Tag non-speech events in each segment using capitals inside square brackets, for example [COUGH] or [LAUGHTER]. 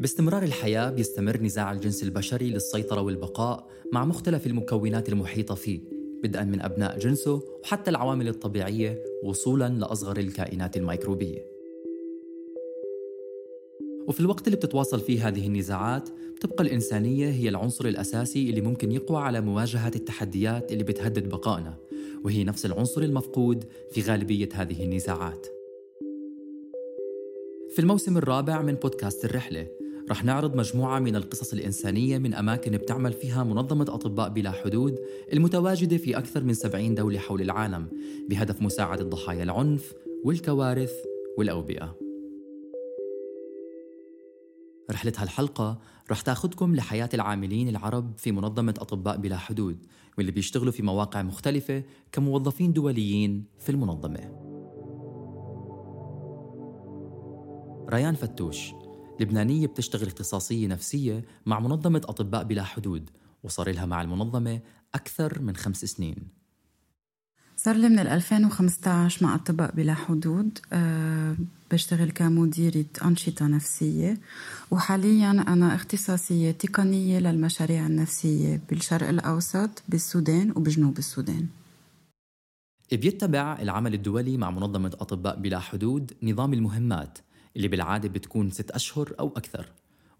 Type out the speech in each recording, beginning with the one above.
باستمرار الحياة بيستمر نزاع الجنس البشري للسيطرة والبقاء مع مختلف المكونات المحيطة فيه بدءا من أبناء جنسه وحتى العوامل الطبيعية وصولا لأصغر الكائنات الميكروبية. وفي الوقت اللي بتتواصل فيه هذه النزاعات بتبقى الإنسانية هي العنصر الأساسي اللي ممكن يقوى على مواجهة التحديات اللي بتهدد بقائنا وهي نفس العنصر المفقود في غالبية هذه النزاعات. في الموسم الرابع من بودكاست الرحلة رح نعرض مجموعة من القصص الإنسانية من أماكن بتعمل فيها منظمة أطباء بلا حدود المتواجدة في أكثر من 70 دولة حول العالم بهدف مساعدة ضحايا العنف والكوارث والأوبئة. رحلة هالحلقة رح تاخدكم لحياة العاملين العرب في منظمة أطباء بلا حدود واللي بيشتغلوا في مواقع مختلفة كموظفين دوليين في المنظمة. ريان فتوش لبنانية بتشتغل اختصاصية نفسية مع منظمة أطباء بلا حدود وصار لها مع المنظمة أكثر من خمس سنين. صار لي من 2015 مع أطباء بلا حدود أه بشتغل كمديرة أنشطة نفسية وحاليا أنا اختصاصية تقنية للمشاريع النفسية بالشرق الأوسط بالسودان وبجنوب السودان. بيتبع العمل الدولي مع منظمة أطباء بلا حدود نظام المهمات اللي بالعادة بتكون ست أشهر أو أكثر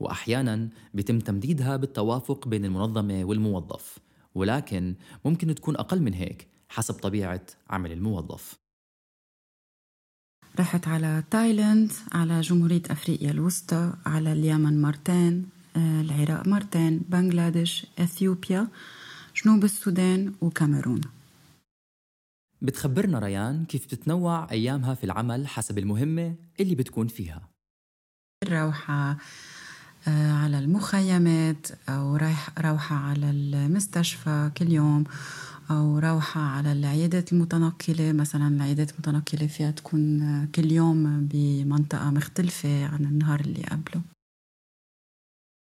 وأحيانا بيتم تمديدها بالتوافق بين المنظمة والموظف ولكن ممكن تكون أقل من هيك حسب طبيعة عمل الموظف. رحت على تايلاند على جمهورية أفريقيا الوسطى على اليمن مرتين آه، العراق مرتين بنغلاديش أثيوبيا جنوب السودان وكاميرون. بتخبرنا ريان كيف بتتنوع أيامها في العمل حسب المهمة اللي بتكون فيها. روحة آه، على المخيمات أو روحة على المستشفى كل يوم أو روحة على العيادات المتنقلة. مثلا العيادات المتنقلة فيها تكون كل يوم بمنطقة مختلفة عن النهار اللي قبله.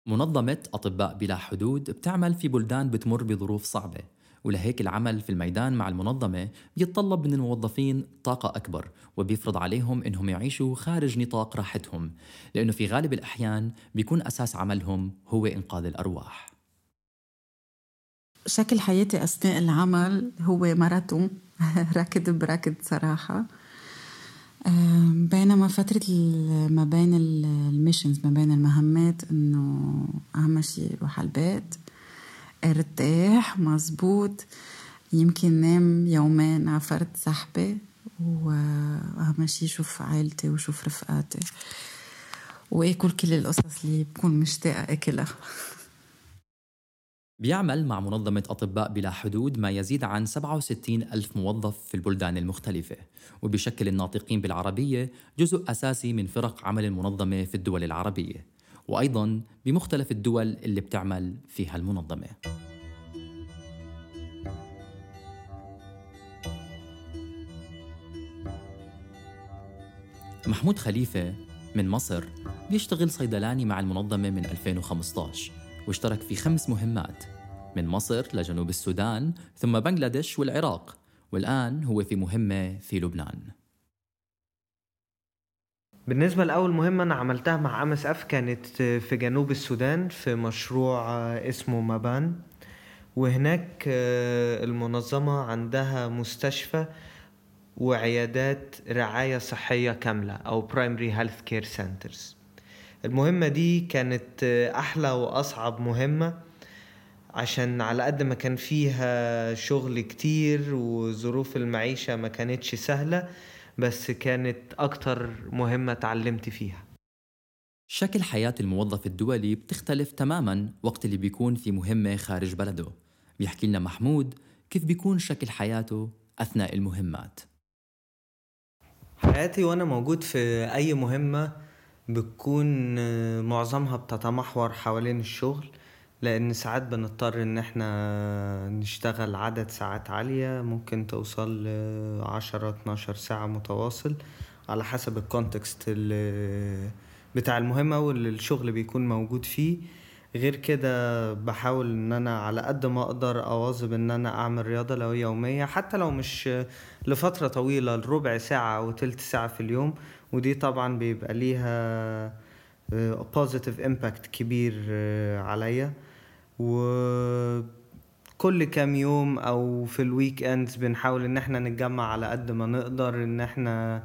منظمة أطباء بلا حدود بتعمل في بلدان بتمر بظروف صعبة. ولهيك العمل في الميدان مع المنظمة بيتطلب من الموظفين طاقة أكبر وبيفرض عليهم إنهم يعيشوا خارج نطاق راحتهم لأنه في غالب الأحيان بيكون أساس عملهم هو إنقاذ الأرواح. شكل حياتي أثناء العمل هو ماراثون [LAUGHS] ركض بركض صراحة. بينما فترة ما بين الميشنز ما بين المهمات إنه أهم شيء روح على البيت. ارتاح مزبوط يمكن نام يومين على فرد صاحبي وأهم شي شوف عائلتي وشوف رفقاتي وآكل كل القصص اللي بكون مشتاقة آكلها. بيعمل مع منظمة أطباء بلا حدود ما يزيد عن 67 ألف موظف في البلدان المختلفة. وبيشكل الناطقين بالعربية جزء أساسي من فرق عمل المنظمة في الدول العربية. وأيضا بمختلف الدول اللي بتعمل فيها المنظمة محمود خليفة من مصر بيشتغل صيدلاني مع المنظمة من 2015 واشترك في خمس مهمات من مصر لجنوب السودان ثم بنغلاديش والعراق والآن هو في مهمة في لبنان. بالنسبة لأول مهمة أنا عملتها مع أم إس إف كانت في جنوب السودان في مشروع اسمه مابان. وهناك آه، المنظمة عندها مستشفى وعيادات رعاية صحية كاملة أو Primary Health Care Centers. المهمة دي كانت آه، أحلى وأصعب مهمة عشان على قد ما كان فيها شغل كتير وظروف المعيشة ما كانتش سهلة بس كانت أكتر مهمة اتعلمت فيها. شكل حياة الموظف الدولي بتختلف تماما وقت اللي بيكون في مهمة خارج بلده. بيحكي لنا محمود كيف بيكون شكل حياته أثناء المهمات. حياتي وأنا موجود في أي مهمة بتكون معظمها بتتمحور حوالين الشغل. لأن ساعات بنضطر إن إحنا نشتغل عدد ساعات عالية ممكن توصل لعشرة اتناشر ساعة متواصل على حسب الكونتكست بتاع المهمة واللي الشغل بيكون موجود فيه. غير كده بحاول إن أنا على قد ما أقدر أواظب إن أنا أعمل رياضة لو يومية حتى لو مش لفترة طويلة لربع ساعة أو تلت ساعة في اليوم. ودي طبعا بيبقى ليها positive impact كبير عليا. وكل كام يوم أو في ال weekends بنحاول إن إحنا نتجمع على قد ما نقدر إن إحنا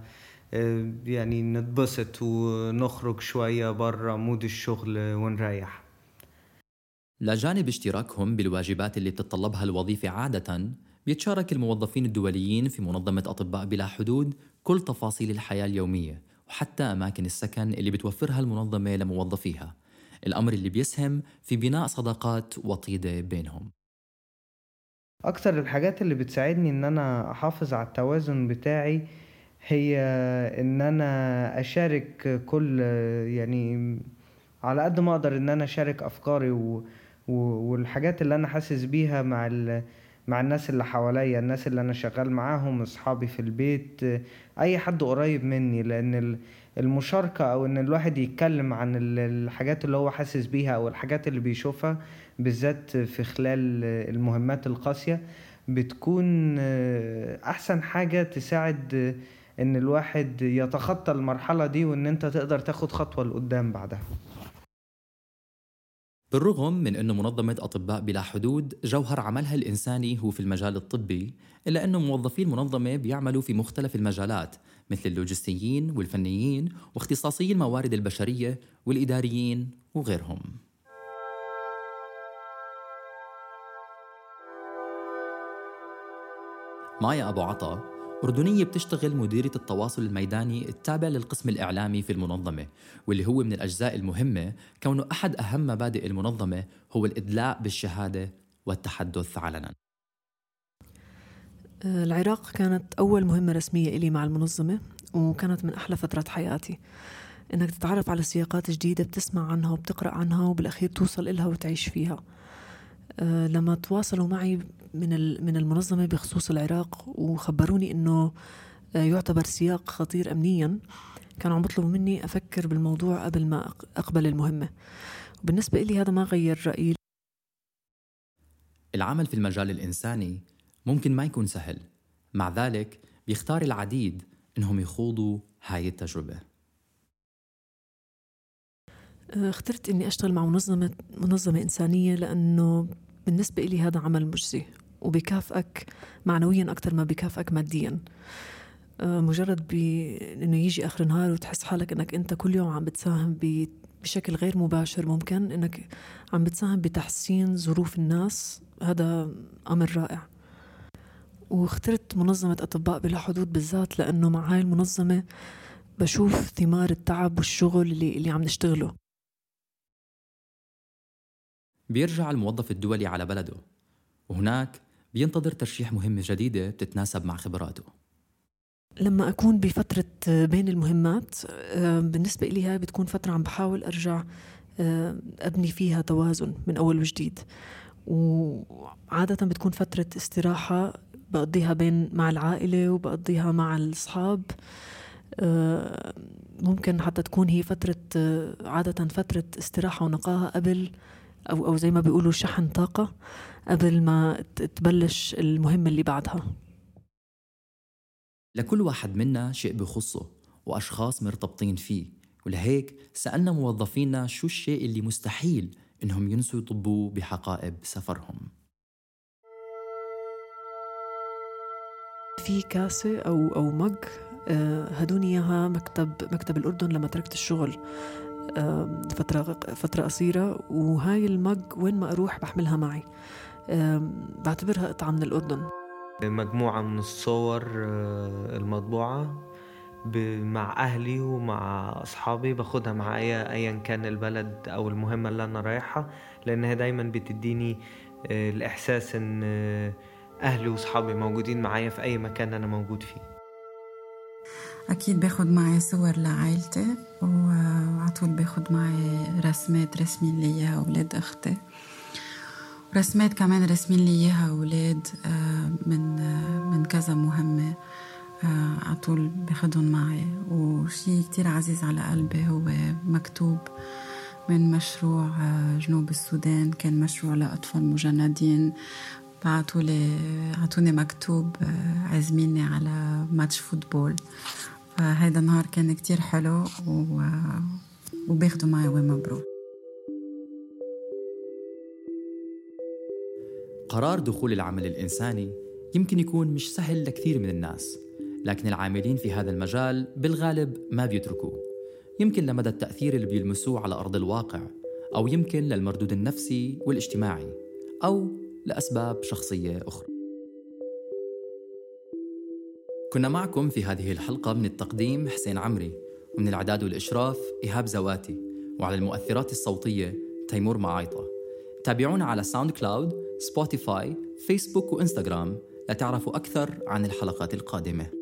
يعني نتبسط ونخرج شوية برا mood الشغل ونريح. لجانب اشتراكهم بالواجبات اللي بتتطلبها الوظيفة عادة بيتشارك الموظفين الدوليين في منظمة أطباء بلا حدود كل تفاصيل الحياة اليومية وحتى أماكن السكن اللي بتوفرها المنظمة لموظفيها. الأمر اللي بيسهم في بناء صداقات وطيدة بينهم أكثر الحاجات اللي بتساعدني إن أنا أحافظ على التوازن بتاعي هي إن أنا أشارك كل يعني على قد ما أقدر إن أنا أشارك أفكاري و... والحاجات اللي أنا حاسس بيها مع. مع الناس اللي حواليا الناس اللي أنا شغال معاهم أصحابي في البيت أي حد قريب مني. لأن المشاركة أو إن الواحد يتكلم عن الحاجات اللي هو حاسس بيها أو الحاجات اللي بيشوفها بالذات في خلال المهمات القاسية بتكون أحسن حاجة تساعد إن الواحد يتخطى المرحلة دي وإن أنت تقدر تاخد خطوة لقدام بعدها. بالرغم من أن منظمة أطباء بلا حدود جوهر عملها الإنساني هو في المجال الطبي إلا أن موظفي المنظمة بيعملوا في مختلف المجالات مثل اللوجستيين والفنيين واختصاصي الموارد البشرية والإداريين وغيرهم. مايا أبو عطا أردنية بتشتغل مديرة التواصل الميداني التابع للقسم الإعلامي في المنظمة واللي هو من الأجزاء المهمة كونه أحد أهم مبادئ المنظمة هو الإدلاء بالشهادة والتحدث علنا. آه، العراق كانت أول مهمة رسمية إلي مع المنظمة وكانت من أحلى فترات حياتي. إنك تتعرف على سياقات جديدة بتسمع عنها وبتقرأ عنها وبالأخير توصل إلها وتعيش فيها. لما تواصلوا معي من من المنظمة بخصوص العراق وخبروني إنه آه، يعتبر سياق خطير امنيا كانوا عم بيطلبوا مني أفكر بالموضوع قبل ما أقبل المهمة. وبالنسبه لي هذا ما غير رأيي. العمل في المجال الإنساني ممكن ما يكون سهل. مع ذلك بيختار العديد إنهم يخوضوا هاي التجربة. آه، اخترت إني أشتغل مع منظمه منظمة إنسانية لأنه بالنسبة إلي هذا عمل مجزي وبكافئك معنويا أكثر ما بكافئك ماديا آه، مجرد بي... إنه يجي آخر النهار وتحس حالك إنك أنت كل يوم عم بتساهم. بشكل غير مباشر ممكن إنك عم بتساهم بتحسين ظروف الناس هذا أمر رائع واخترت منظمة أطباء بلا حدود بالذات لأنه مع هاي المنظمة بشوف ثمار التعب والشغل اللي, اللي عم نشتغله بيرجع الموظف الدولي على بلده. وهناك بينتظر ترشيح مهمة جديدة بتتناسب مع خبراته. لما أكون بفترة بين المهمات آه، بالنسبة لي هاي بتكون فترة عم بحاول أرجع آه، أبني فيها توازن من أول وجديد. وعادة بتكون فترة استراحة بقضيها بين مع العائلة وبقضيها مع الأصحاب. آه، ممكن حتى تكون هي فترة عادة فترة استراحة ونقاهة قبل أو أو زي ما بيقولوا شحن طاقة قبل ما تبلش المهمة اللي بعدها. لكل واحد منا شيء بخصه وأشخاص مرتبطين فيه ولهيك سألنا موظفينا شو الشيء اللي مستحيل إنهم ينسوا يطبوه بحقائب سفرهم. في كاسة أو أو مج آه، هدوني إياها مكتب مكتب الأردن لما تركت الشغل. فترة فترة قصيرة وهاي المج وين ما أروح بحملها معي. بعتبرها قطعة من الأردن. مجموعة من الصور آه، المطبوعة مع أهلي ومع أصحابي باخدها معايا أيا كان البلد أو المهمة اللي أنا رايحها لأنها دايما بتديني آه، الإحساس إن آه، أهلي وأصحابي موجودين معايا في أي مكان أنا موجود فيه. أكيد باخد معي صور لعائلتي وعطول باخد معي رسمات رسمين لي إياها أولاد أختي. رسمات كمان رسمين لي إياها أولاد آه، من آه، من كذا مهمة آه، عطول باخدهم معي. وشي كتير عزيز على قلبي هو مكتوب من مشروع جنوب السودان. كان مشروع لأطفال مجندين. بعتولي عطوني مكتوب عازميني على ماتش فوتبول. فهيدا النهار كان كتير حلو و... وباخده معي وين ما بروح. قرار دخول العمل الإنساني يمكن يكون مش سهل لكثير من الناس لكن العاملين في هذا المجال بالغالب ما بيتركوه. يمكن لمدى التأثير اللي بيلمسوه على أرض الواقع أو يمكن للمردود النفسي والاجتماعي أو لأسباب شخصية أخرى. كنا معكم في هذه الحلقة من التقديم حسين عمري ومن الإعداد والإشراف إيهاب زواتي وعلى المؤثرات الصوتية تيمور معايطة. تابعونا على ساوند كلاود، سبوتيفاي، فيسبوك وإنستغرام لتعرفوا أكثر عن الحلقات القادمة.